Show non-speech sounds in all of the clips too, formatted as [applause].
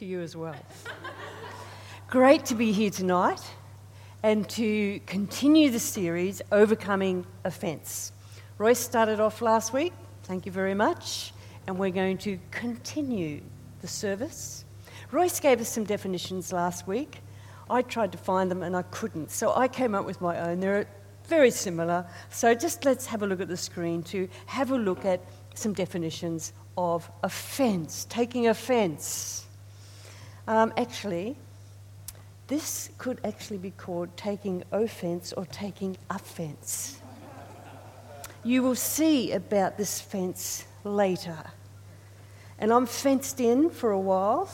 to you as well. Great to be here tonight and to continue the series, Overcoming Offence. Royce started off last week, thank you very much, and we're going to continue the service. Royce gave us some definitions last week. I tried to find them and I couldn't, so I came up with my own. They're very similar. So just let's have a look at the screen to have a look at some definitions of offence, taking offence. Um, actually, this could actually be called taking offence or taking offence. You will see about this fence later. And I'm fenced in for a while,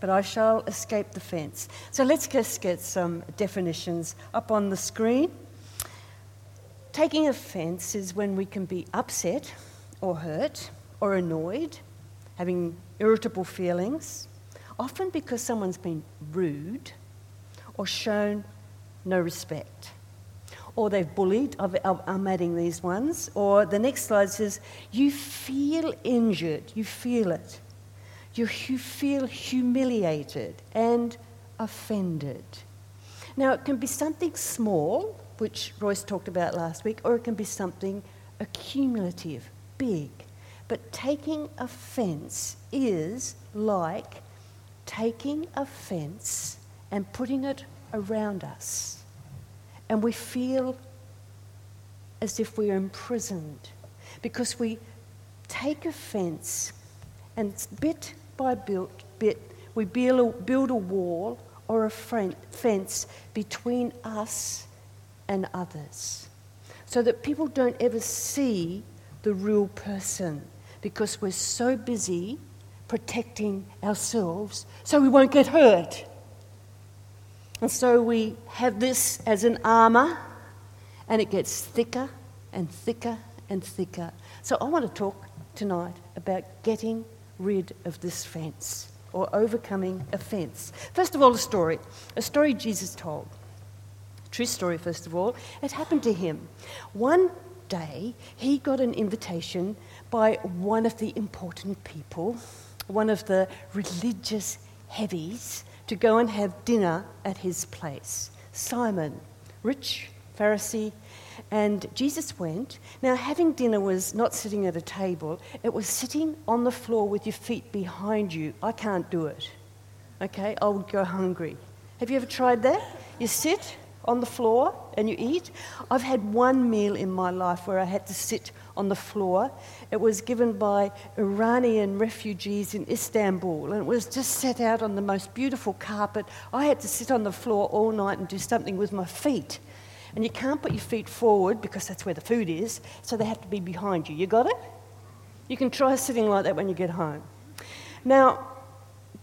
but I shall escape the fence. So let's just get some definitions up on the screen. Taking offence is when we can be upset or hurt or annoyed, having irritable feelings often because someone's been rude or shown no respect. Or they've bullied, I'm adding these ones. Or the next slide says, you feel injured, you feel it. You, feel humiliated and offended. Now, it can be something small, which Royce talked about last week, or it can be something accumulative, big. But taking offence is like taking offence and putting it around us. And we feel as if we're imprisoned because we take offence and bit by bit, we build a wall or a fence between us and others so that people don't ever see the real person because we're so busy protecting ourselves so we won't get hurt. And so we have this as an armour, and it gets thicker and thicker and thicker. So I want to talk tonight about getting rid of this fence or overcoming a fence. First of all, a story. A story Jesus told. True story, first of all. It happened to him. One day, he got an invitation by one of the important people one of the religious heavies to go and have dinner at his place. Simon, rich Pharisee, and Jesus went. Now, having dinner was not sitting at a table, it was sitting on the floor with your feet behind you. I can't do it. Okay, I would go hungry. Have you ever tried that? You sit on the floor and you eat. I've had one meal in my life where I had to sit on the floor. It was given by Iranian refugees in Istanbul, and it was just set out on the most beautiful carpet. I had to sit on the floor all night and do something with my feet. And you can't put your feet forward because that's where the food is, so they have to be behind you. You got it? You can try sitting like that when you get home. Now,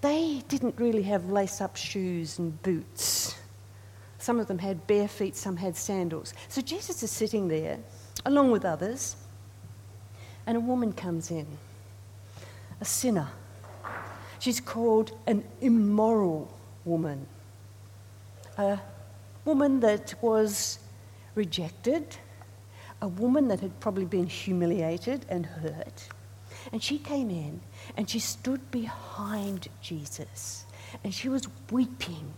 they didn't really have lace up shoes and boots. Some of them had bare feet, some had sandals. So Jesus is sitting there, along with others, and a woman comes in, a sinner. She's called an immoral woman, a woman that was rejected, a woman that had probably been humiliated and hurt. And she came in and she stood behind Jesus and she was weeping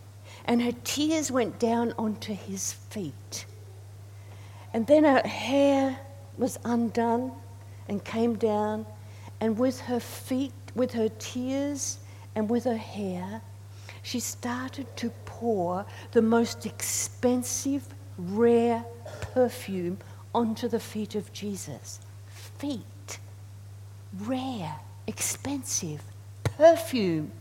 and her tears went down onto his feet. And then her hair was undone and came down, and with her feet, with her tears, and with her hair, she started to pour the most expensive, rare perfume onto the feet of Jesus. Feet. Rare, expensive perfume.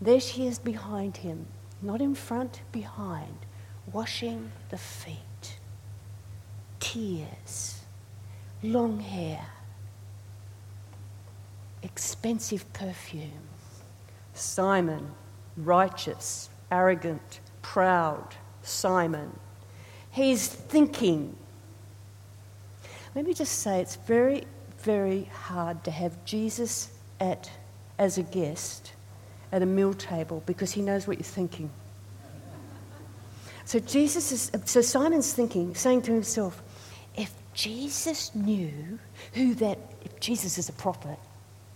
There she is behind him not in front, behind, washing the feet. Tears, long hair, expensive perfume. Simon, righteous, arrogant, proud, Simon. He's thinking. Let me just say it's very, very hard to have Jesus at, as a guest at a meal table because he knows what you're thinking. So Jesus is so Simon's thinking, saying to himself, Jesus knew who that if Jesus is a prophet,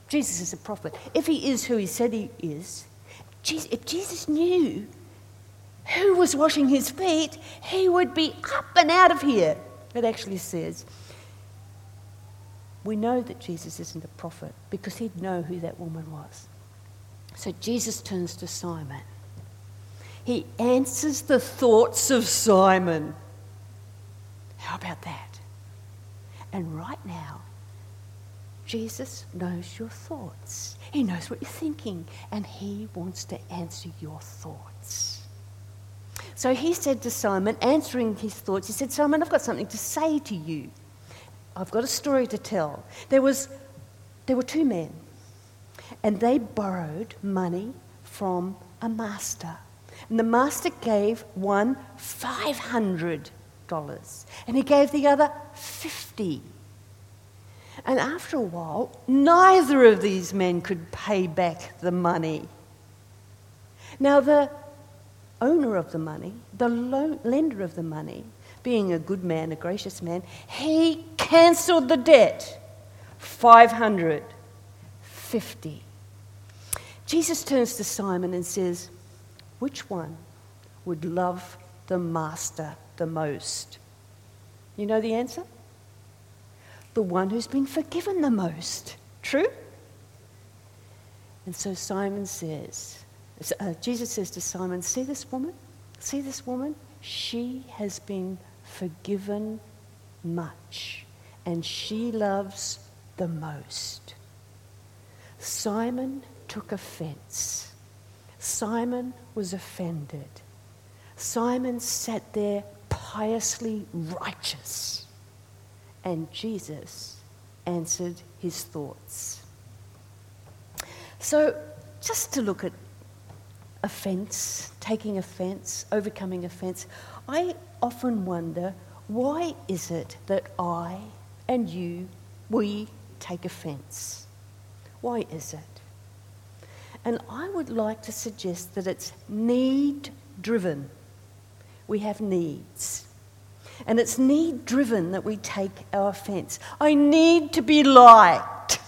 Jesus is a prophet. If he is who he said he is, if Jesus knew who was washing his feet, he would be up and out of here. It actually says, we know that Jesus isn't a prophet because he'd know who that woman was. So Jesus turns to Simon. He answers the thoughts of Simon. How about that? And right now, Jesus knows your thoughts. He knows what you're thinking, and he wants to answer your thoughts. So he said to Simon, answering his thoughts, he said, Simon, I've got something to say to you. I've got a story to tell. There, was, there were two men, and they borrowed money from a master. And the master gave one $500, and he gave the other 50 And after a while, neither of these men could pay back the money. Now, the owner of the money, the lender of the money, being a good man, a gracious man, he cancelled the debt. 550. Jesus turns to Simon and says, Which one would love the master the most? You know the answer? The one who's been forgiven the most. True? And so Simon says, uh, Jesus says to Simon, See this woman? See this woman? She has been forgiven much, and she loves the most. Simon took offense. Simon was offended. Simon sat there piously righteous, and Jesus answered his thoughts. So, just to look at offence, taking offence, overcoming offence, I often wonder why is it that I and you, we take offence? Why is it? And I would like to suggest that it's need driven. We have needs. And it's need driven that we take our offence. I need to be liked.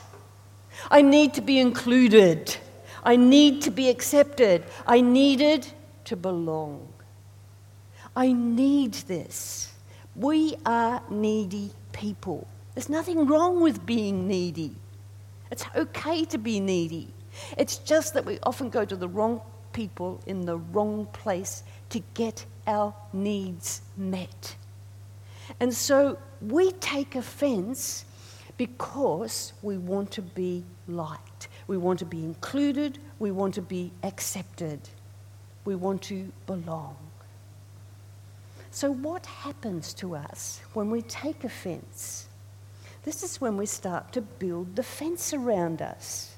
I need to be included. I need to be accepted. I needed to belong. I need this. We are needy people. There's nothing wrong with being needy. It's okay to be needy. It's just that we often go to the wrong people in the wrong place to get our needs met. And so we take offense because we want to be liked. We want to be included. We want to be accepted. We want to belong. So, what happens to us when we take offence? This is when we start to build the fence around us.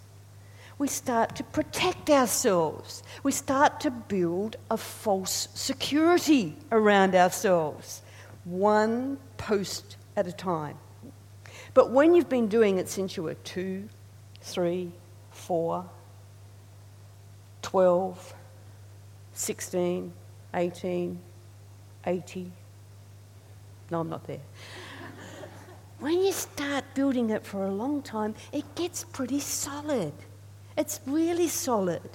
We start to protect ourselves. We start to build a false security around ourselves, one post at a time. But when you've been doing it since you were two, three, 4, 12, 16, 18, 80. No, I'm not there. when you start building it for a long time, it gets pretty solid. It's really solid.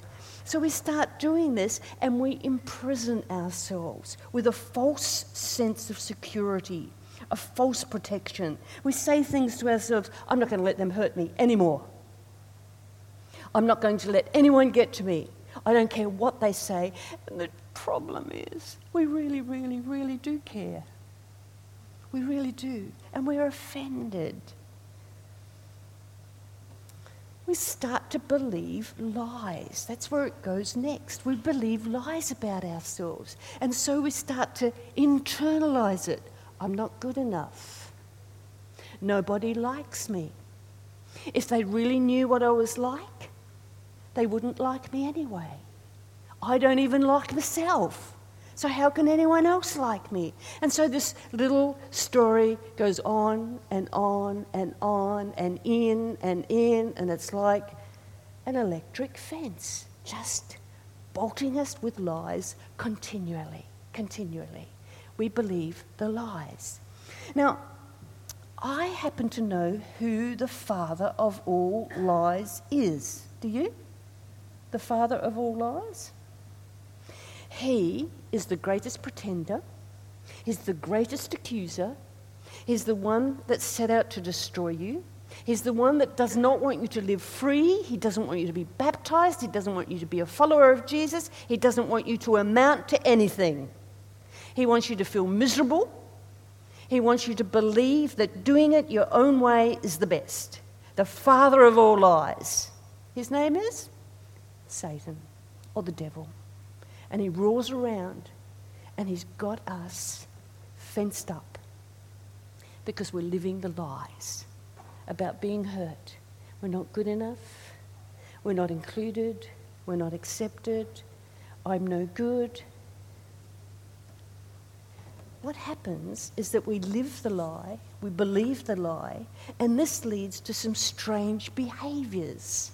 So we start doing this and we imprison ourselves with a false sense of security, a false protection. We say things to ourselves, I'm not going to let them hurt me anymore. I'm not going to let anyone get to me. I don't care what they say. And the problem is, we really, really, really do care. We really do. And we're offended. We start to believe lies. That's where it goes next. We believe lies about ourselves. And so we start to internalize it. I'm not good enough. Nobody likes me. If they really knew what I was like, they wouldn't like me anyway. I don't even like myself. So, how can anyone else like me? And so, this little story goes on and on and on and in and in, and it's like an electric fence, just bolting us with lies continually, continually. We believe the lies. Now, I happen to know who the father of all lies is. Do you? The father of all lies? He is the greatest pretender, he's the greatest accuser, he's the one that set out to destroy you. He's the one that does not want you to live free. He doesn't want you to be baptized. He doesn't want you to be a follower of Jesus. He doesn't want you to amount to anything. He wants you to feel miserable. He wants you to believe that doing it your own way is the best. The father of all lies. His name is Satan or the devil. And he roars around and he's got us fenced up because we're living the lies about being hurt. We're not good enough. We're not included. We're not accepted. I'm no good. What happens is that we live the lie, we believe the lie, and this leads to some strange behaviors.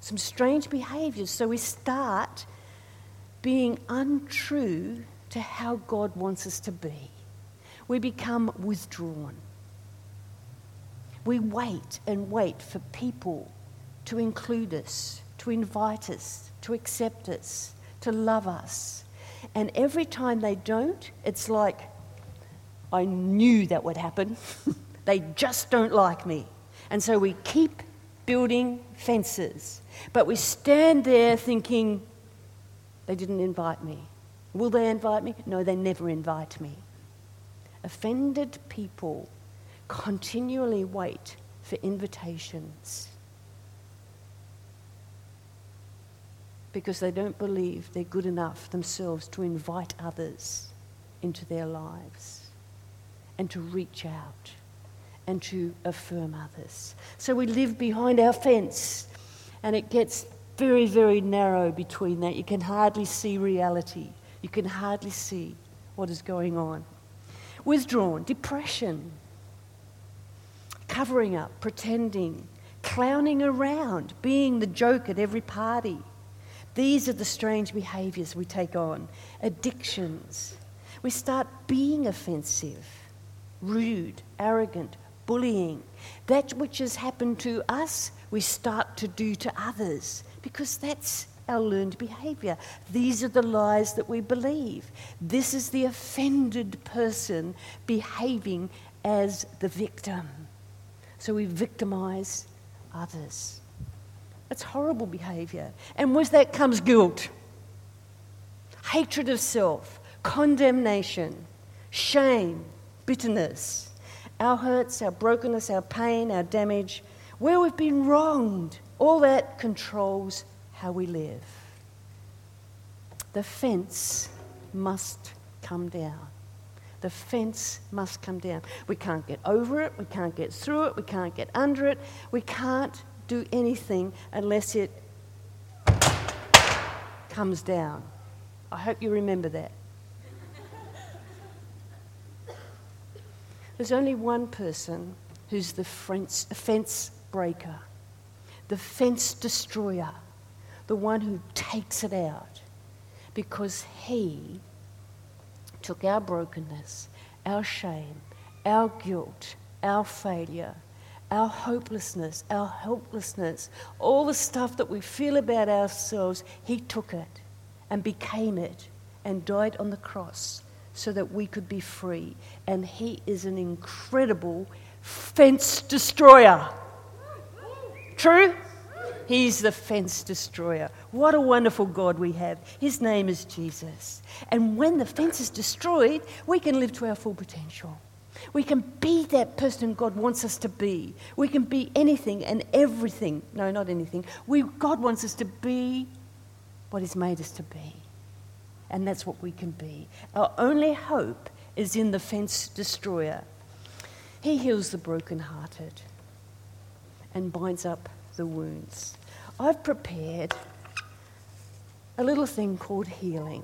Some strange behaviors. So we start being untrue to how God wants us to be. We become withdrawn. We wait and wait for people to include us, to invite us, to accept us, to love us. And every time they don't, it's like, I knew that would happen. [laughs] they just don't like me. And so we keep building fences. But we stand there thinking, they didn't invite me. Will they invite me? No, they never invite me. Offended people continually wait for invitations because they don't believe they're good enough themselves to invite others into their lives and to reach out and to affirm others. So we live behind our fence and it gets very, very narrow between that. You can hardly see reality, you can hardly see what is going on. Withdrawn, depression, covering up, pretending, clowning around, being the joke at every party. These are the strange behaviours we take on. Addictions. We start being offensive, rude, arrogant, bullying. That which has happened to us, we start to do to others because that's our learned behaviour. These are the lies that we believe. This is the offended person behaving as the victim. So we victimize others. That's horrible behavior. And with that comes guilt, hatred of self, condemnation, shame, bitterness, our hurts, our brokenness, our pain, our damage, where we've been wronged. All that controls how we live. The fence must come down. The fence must come down. We can't get over it, we can't get through it, we can't get under it, we can't do anything unless it comes down. I hope you remember that. There's only one person who's the fence, breaker, the fence destroyer, the one who takes it out, because he took our brokenness, our shame, our guilt, our failure, our hopelessness, our helplessness, all the stuff that we feel about ourselves, He took it and became it and died on the cross so that we could be free. And He is an incredible fence destroyer. True? He's the fence destroyer. What a wonderful God we have. His name is Jesus. And when the fence is destroyed, we can live to our full potential. We can be that person God wants us to be. We can be anything and everything. No, not anything. We, God wants us to be what He's made us to be. And that's what we can be. Our only hope is in the fence destroyer. He heals the brokenhearted and binds up the wounds. I've prepared a little thing called healing.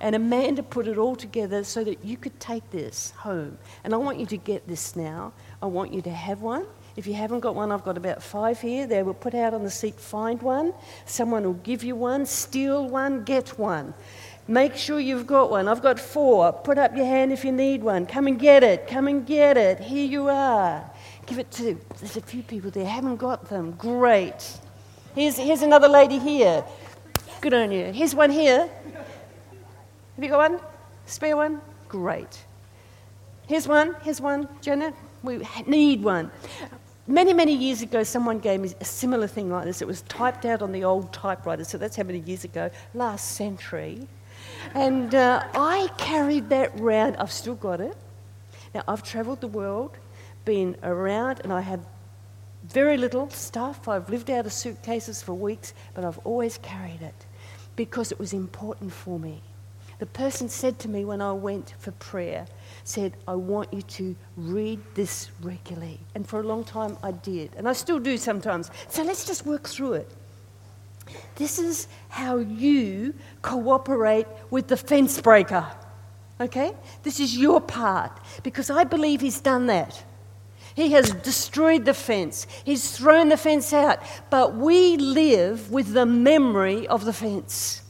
And Amanda put it all together so that you could take this home. And I want you to get this now. I want you to have one. If you haven't got one, I've got about five here. They will put out on the seat, find one. Someone will give you one, steal one, get one. Make sure you've got one. I've got four. Put up your hand if you need one. Come and get it. Come and get it. Here you are. Give it to. There's a few people there haven't got them. Great. Here's, here's another lady here. Good on you. Here's one here. Have you got one? Spare one? Great. Here's one. Here's one. Jenna, we need one. Many, many years ago, someone gave me a similar thing like this. It was typed out on the old typewriter, so that's how many years ago, last century. And uh, I carried that round. I've still got it. Now, I've travelled the world, been around, and I have very little stuff. I've lived out of suitcases for weeks, but I've always carried it because it was important for me. The person said to me when I went for prayer, said, I want you to read this regularly. And for a long time I did, and I still do sometimes. So let's just work through it. This is how you cooperate with the fence breaker. Okay? This is your part because I believe he's done that. He has destroyed the fence. He's thrown the fence out. But we live with the memory of the fence.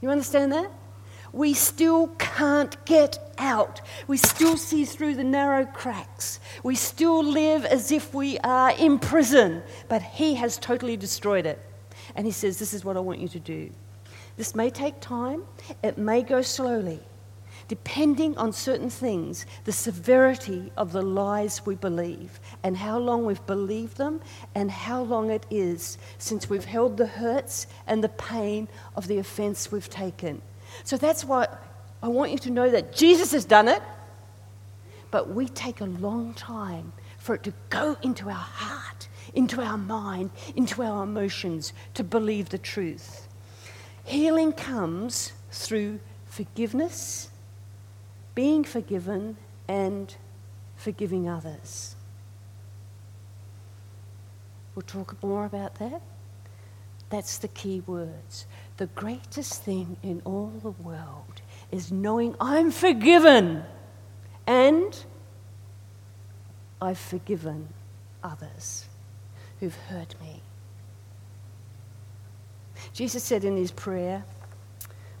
You understand that? We still can't get out. We still see through the narrow cracks. We still live as if we are in prison. But He has totally destroyed it. And He says, This is what I want you to do. This may take time, it may go slowly depending on certain things, the severity of the lies we believe, and how long we've believed them, and how long it is since we've held the hurts and the pain of the offense we've taken. So that's why I want you to know that Jesus has done it, but we take a long time for it to go into our heart, into our mind, into our emotions to believe the truth. Healing comes through forgiveness being forgiven and forgiving others. We'll talk more about that. That's the key words. The greatest thing in all the world is knowing I'm forgiven and I've forgiven others who've hurt me. Jesus said in his prayer,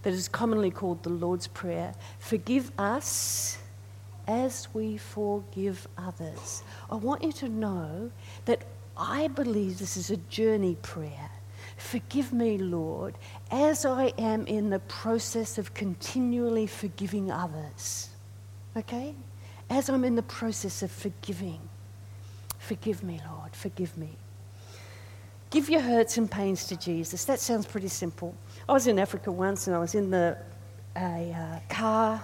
that is commonly called the Lord's Prayer Forgive us as we forgive others. I want you to know that I believe this is a journey prayer. Forgive me, Lord, as I am in the process of continually forgiving others. Okay? As I'm in the process of forgiving. Forgive me, Lord, forgive me. Give your hurts and pains to Jesus. That sounds pretty simple. I was in Africa once and I was in the a uh, car,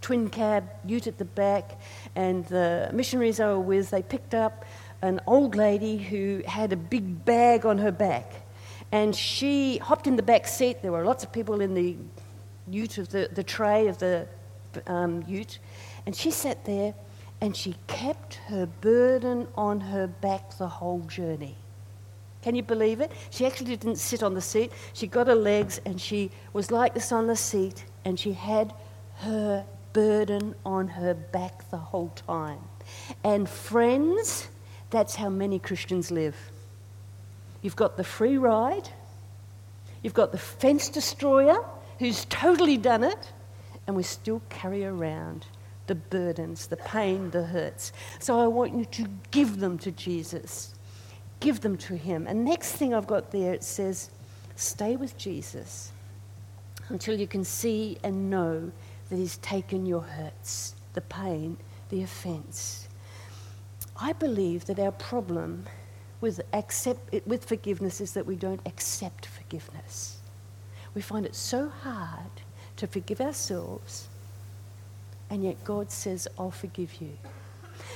twin cab, ute at the back, and the missionaries I was with, they picked up an old lady who had a big bag on her back. And she hopped in the back seat. There were lots of people in the ute of the, the tray of the um, ute. And she sat there and she kept her burden on her back the whole journey. Can you believe it? She actually didn't sit on the seat. She got her legs and she was like this on the seat and she had her burden on her back the whole time. And friends, that's how many Christians live. You've got the free ride, you've got the fence destroyer who's totally done it, and we still carry around the burdens, the pain, the hurts. So I want you to give them to Jesus give them to Him. And next thing I've got there, it says, stay with Jesus until you can see and know that He's taken your hurts, the pain, the offense. I believe that our problem with, accept, with forgiveness is that we don't accept forgiveness. We find it so hard to forgive ourselves, and yet God says, I'll forgive you.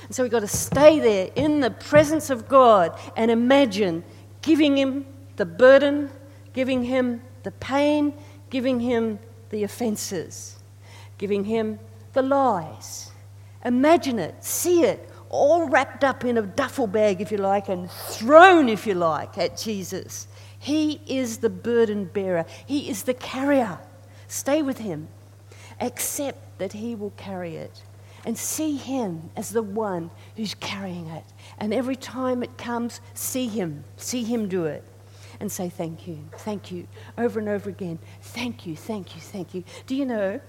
And so we've got to stay there in the presence of God and imagine giving Him the burden, giving Him the pain, giving Him the offenses, giving Him the lies. Imagine it, see it, all wrapped up in a duffel bag, if you like, and thrown, if you like, at Jesus. He is the burden bearer, He is the carrier. Stay with Him. Accept that He will carry it and see Him as the one who's carrying it. And every time it comes, see Him, see Him do it. and say thank you, thank you, over and over again. Thank you, thank you, thank you. Do you know?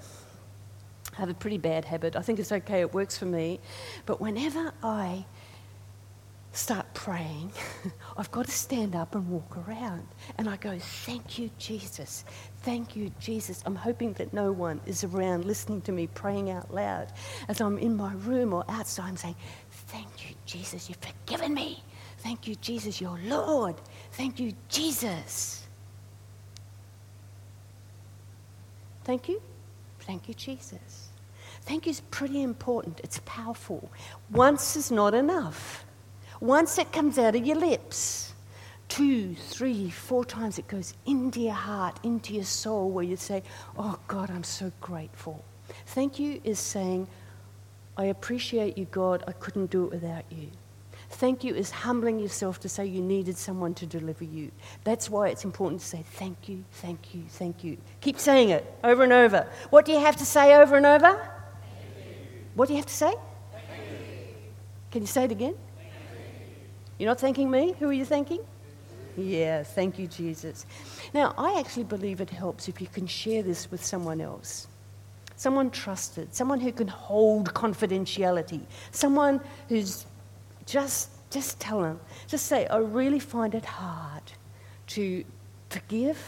I have a pretty bad habit. I think it's okay, it works for me. But whenever I start praying, [laughs] I've got to stand up and walk around. And I go, Thank you, Jesus. Thank you, Jesus. I'm hoping that no one is around listening to me praying out loud. As I'm in my room or outside, I'm saying, Thank you, Jesus. You've forgiven me. Thank you, Jesus. You're Lord. Thank you, Jesus. Thank you. Thank you, Jesus. Thank you is pretty important. It's powerful. Once is not enough. Once it comes out of your lips, two, three, four times it goes into your heart, into your soul, where you say, Oh God, I'm so grateful. Thank you is saying, I appreciate you, God. I couldn't do it without you. Thank you is humbling yourself to say you needed someone to deliver you. That's why it's important to say thank you, thank you, thank you. Keep saying it over and over. What do you have to say over and over? What do you have to say? Can you say it again? You're not thanking me? Who are you thanking? Yeah, thank you, Jesus. Now, I actually believe it helps if you can share this with someone else. Someone trusted, someone who can hold confidentiality, someone who's just, just tell them, just say, I really find it hard to forgive.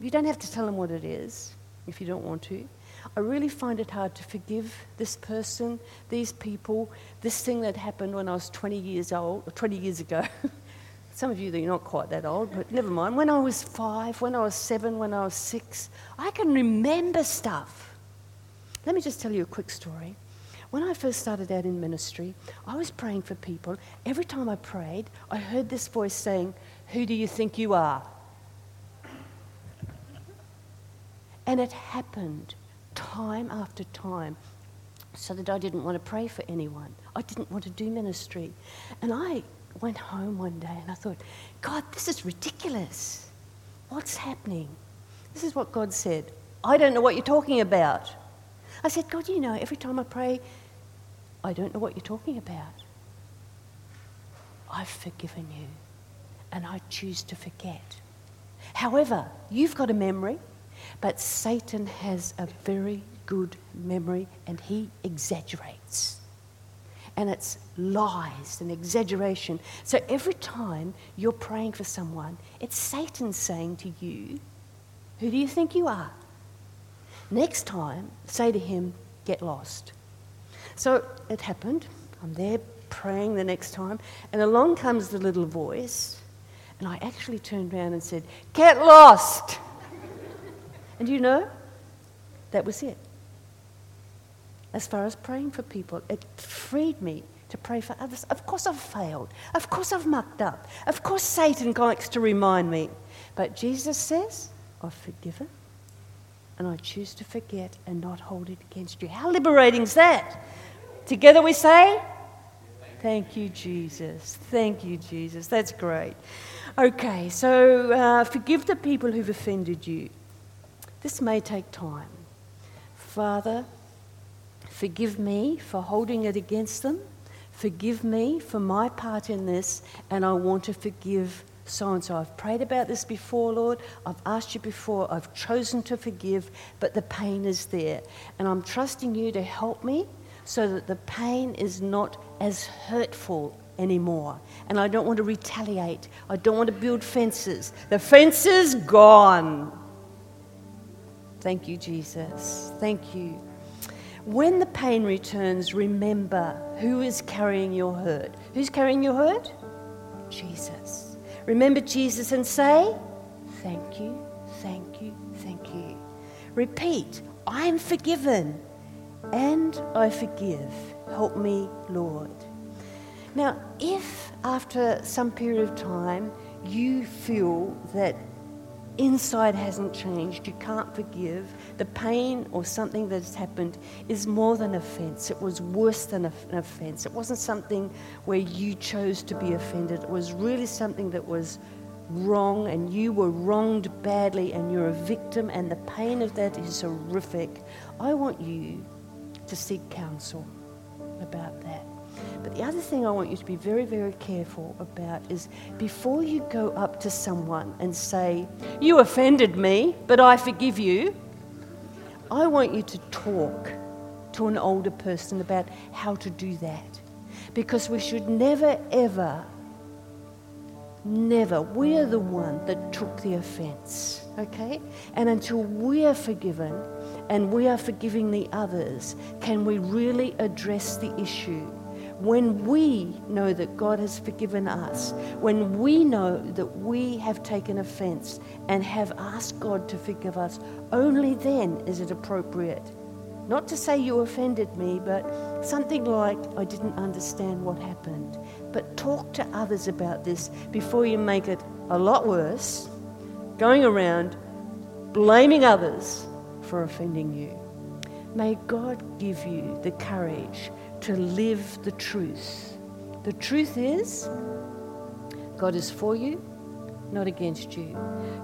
You don't have to tell them what it is if you don't want to. I really find it hard to forgive this person, these people, this thing that happened when I was 20 years old, or 20 years ago. [laughs] Some of you, you're not quite that old, but never mind. When I was five, when I was seven, when I was six, I can remember stuff. Let me just tell you a quick story. When I first started out in ministry, I was praying for people. Every time I prayed, I heard this voice saying, Who do you think you are? And it happened time after time so that I didn't want to pray for anyone. I didn't want to do ministry. And I went home one day and I thought, God, this is ridiculous. What's happening? This is what God said. I don't know what you're talking about. I said, God, you know, every time I pray, I don't know what you're talking about. I've forgiven you and I choose to forget. However, you've got a memory. But Satan has a very good memory and he exaggerates. And it's lies and exaggeration. So every time you're praying for someone, it's Satan saying to you, Who do you think you are? Next time, say to him, Get lost. So it happened. I'm there praying the next time, and along comes the little voice, and I actually turned around and said, Get lost! And you know, that was it. As far as praying for people, it freed me to pray for others. Of course, I've failed. Of course, I've mucked up. Of course, Satan likes to remind me. But Jesus says, I've forgiven, and I choose to forget and not hold it against you. How liberating is that? Together we say, Thank you, Jesus. Thank you, Jesus. That's great. Okay, so uh, forgive the people who've offended you. This may take time. Father, forgive me for holding it against them. Forgive me for my part in this, and I want to forgive so and so. I've prayed about this before, Lord. I've asked you before. I've chosen to forgive, but the pain is there. And I'm trusting you to help me so that the pain is not as hurtful anymore. And I don't want to retaliate. I don't want to build fences. The fence is gone. Thank you, Jesus. Thank you. When the pain returns, remember who is carrying your hurt. Who's carrying your hurt? Jesus. Remember Jesus and say, Thank you, thank you, thank you. Repeat, I am forgiven and I forgive. Help me, Lord. Now, if after some period of time you feel that inside hasn't changed, you can't forgive, the pain or something that's happened is more than offense. It was worse than an offense. It wasn't something where you chose to be offended. It was really something that was wrong and you were wronged badly and you're a victim and the pain of that is horrific. I want you to seek counsel about that. But the other thing I want you to be very, very careful about is before you go up to someone and say, You offended me, but I forgive you, I want you to talk to an older person about how to do that. Because we should never, ever, never, we are the one that took the offense, okay? And until we are forgiven and we are forgiving the others, can we really address the issue? When we know that God has forgiven us, when we know that we have taken offense and have asked God to forgive us, only then is it appropriate not to say you offended me, but something like, I didn't understand what happened. But talk to others about this before you make it a lot worse, going around blaming others for offending you. May God give you the courage to live the truth. The truth is, God is for you, not against you.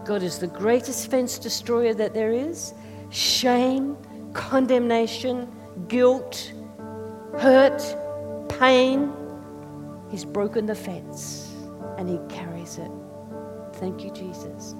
God is the greatest fence destroyer that there is. Shame condemnation, guilt, hurt, pain. He's broken the fence and he carries it. Thank you, Jesus.